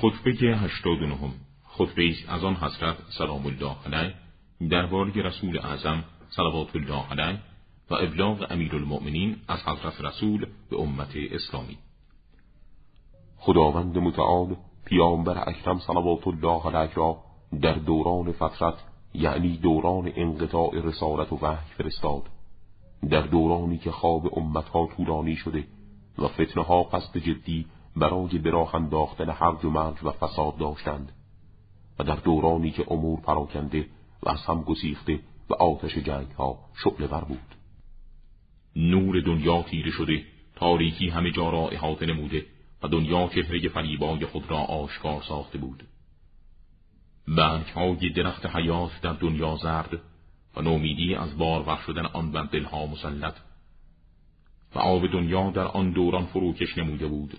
خطبه هشتاد نهم خطبه از آن حضرت سلام الله علیه درباره رسول اعظم صلوات الله علیه و ابلاغ امیر المؤمنین از حضرت رسول به امت اسلامی. خداوند متعال پیامبر اکرم صلوات الله علیه را در دوران فترت یعنی دوران انقطاع رسالت و وحی فرستاد. در دورانی که خواب امتها طولانی شده و فتنه ها قصد جدی برای براه انداختن هرج و مرج و فساد داشتند و در دورانی که امور پراکنده و از هم گسیخته و آتش جنگ ها شعله بود. نور دنیا تیره شده تاریکی همه جا را احاطه نموده و دنیا چهره فریبای خود را آشکار ساخته بود. برگ های درخت حیات در دنیا زرد و نومیدی از بار شدن آن بر دلها مسلط و آب دنیا در آن دوران فروکش نموده بود.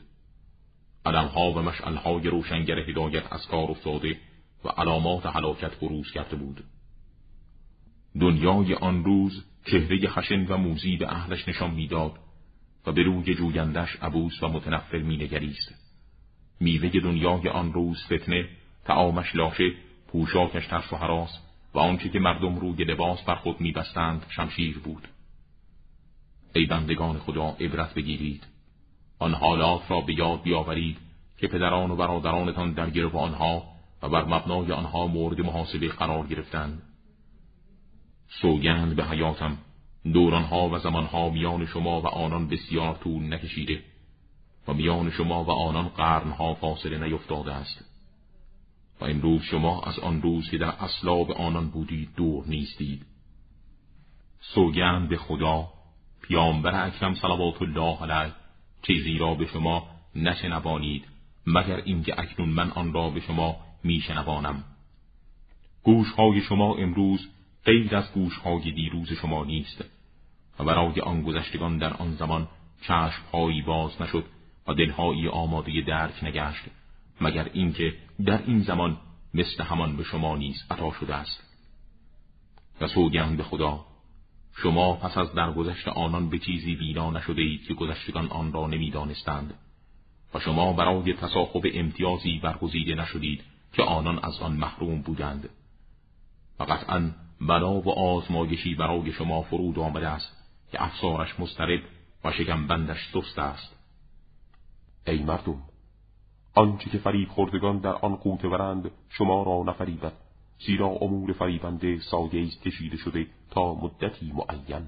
علمها و مشعلهای روشنگر هدایت از کار افتاده و علامات هلاکت بروز کرده بود. دنیای آن روز چهره خشن و موذی به اهلش نشان می‌داد و به روی جویندش عبوس و متنفر مینگریست. میوه دنیای آن روز فتنه طعامش لاشه پوشاکش ترس و هراس و آنچه که مردم روی لباس بر خود میبستند شمشیر بود. ای بندگان خدا عبرت بگیرید. آن حالات را به یاد بیاورید که پدران و برادرانتان در گرو آنها و بر مبنای آنها مورد محاسبه قرار گرفتند. سوگند به حیاتم دورانها و زمانها میان شما و آنان بسیار طول نکشیده و میان شما و آنان قرنها فاصله نیفتاده است. و امروز شما از آن روز که در اصلاب آنان بودید دور نیستید. سوگند به خدا پیامبر اکرم صلوات الله علیه چیزی را به شما نشنوانید مگر اینکه اکنون من آن را به شما میشنوانم. گوشهای شما امروز غیر از گوشهای دیروز شما نیست و برای آن گذشتگان در آن زمان چشمهایی باز نشد و دلهایی آماده درک نگشت مگر اینکه در این زمان مثل همان به شما نیز عطا شده است. و سوگند به خدا شما پس از درگذشت آنان به چیزی بینا نشده اید که گذشتگان آن را نمی‌دانستند. و شما برای تصاحب امتیازی برگزیده نشدید که آنان از آن محروم بودند. و قطعا بلا و آزمایشی برای شما فرود آمده است که افسارش مسترب و شکمبندش سست است. ای مردم آنچه که فریب خوردگان در آن قوت ورند شما را نفریبد. زیرا امور فریبنده سایه کشیده شده تا مدتی معین.